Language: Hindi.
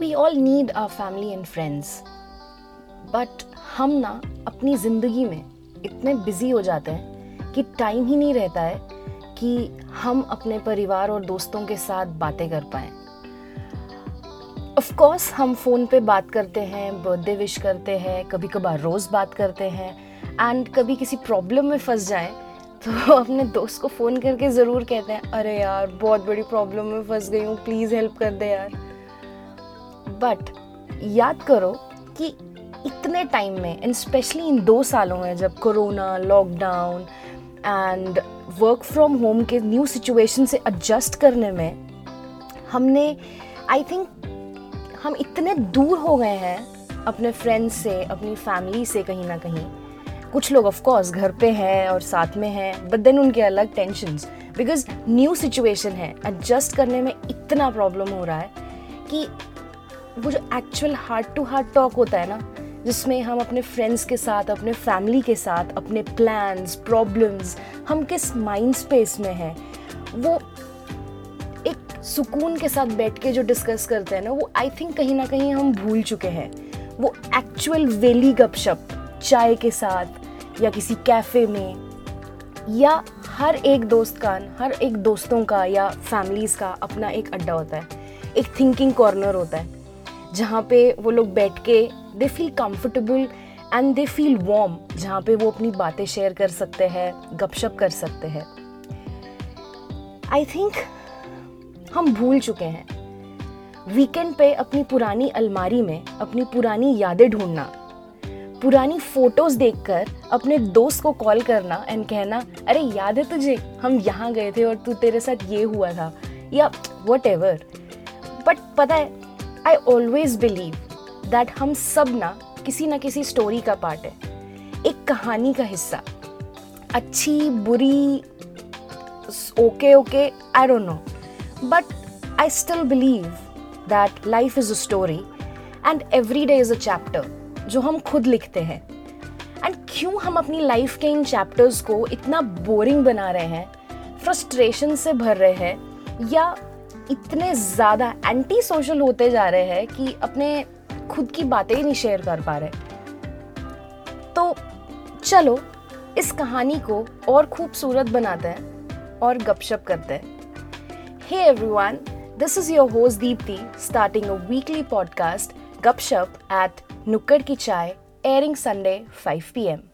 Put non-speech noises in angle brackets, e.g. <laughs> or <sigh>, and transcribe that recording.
We all need are family and friends but हम ना अपनी ज़िंदगी में इतने बिज़ी हो जाते हैं कि टाइम ही नहीं रहता है कि हम अपने परिवार और दोस्तों के साथ बातें कर पाएँ। ऑफ़ हम फ़ोन पे बात करते हैं बर्थडे विश करते हैं कभी कभार रोज़ बात करते हैं एंड कभी किसी प्रॉब्लम में फंस जाए तो <laughs> अपने दोस्त को फ़ोन करके ज़रूर कहते हैं, अरे यार, बहुत बड़ी प्रॉब्लम में फंस गई हूँ प्लीज़ हेल्प कर दे यार। बट याद करो कि इतने टाइम में एंड स्पेशली इन दो सालों में जब corona lockdown and work from home के न्यू सिचुएशन से एडजस्ट करने में, हमने आई थिंक हम इतने दूर हो गए हैं अपने फ्रेंड्स से, अपनी फैमिली से कहीं ना कहीं। कुछ लोग ऑफ़ कोर्स घर पे हैं और साथ में हैं बट देन उनके अलग टेंशंस बिकॉज़ न्यू सिचुएशन है एडजस्ट करने में इतना प्रॉब्लम हो रहा है कि वो जो actual heart to heart talk होता है ना, जिसमें हम अपने फ्रेंड्स के साथ, अपने फैमिली के साथ, अपने प्लान्स प्रॉब्लम्स हम किस माइंड स्पेस में हैं, वो एक सुकून के साथ बैठ के जो डिस्कस करते हैं ना, वो आई थिंक कहीं ना कहीं हम भूल चुके हैं। वो एक्चुअल वेली गपशप, चाय के साथ या किसी कैफ़े में, या हर एक दोस्त का, हर एक दोस्तों का या फैमिलीज़ का अपना एक अड्डा होता है। एक थिंकिंग कॉर्नर होता है। जहाँ पे वो लोग बैठ के they feel comfortable and they feel warm जहाँ पे वो अपनी बातें शेयर कर सकते हैं, गपशप कर सकते हैं। आई थिंक हम भूल चुके हैं। वीकेंड पे अपनी पुरानी अलमारी में अपनी पुरानी यादें ढूंढना। पुरानी फ़ोटोज़ देखकर अपने दोस्त को कॉल करना एंड कहना, अरे, याद है तुझे? हम यहाँ गए थे और तू तेरे साथ ये हुआ था। या वट एवर बट पता है आई ऑलवेज बिलीव दैट हम सब ना किसी ना किसी स्टोरी का पार्ट है। एक कहानी का हिस्सा। अच्छी, बुरी okay okay I don't know but I still believe that life is a story and every day is a chapter जो हम खुद लिखते हैं। एंड क्यों हम अपनी लाइफ के इन चैप्टर्स को इतना बोरिंग बना रहे हैं फ्रस्ट्रेशन से भर रहे हैं, या इतने ज़्यादा एंटी सोशल होते जा रहे हैं कि अपने खुद की बातें ही नहीं शेयर कर पा रहे तो चलो, इस कहानी को और खूबसूरत बनाते हैं और गपशप करते हैं hey everyone this is your host Deepti starting a weekly podcast Gapshap at नुक्कड़ की चाय airing Sunday 5 pm.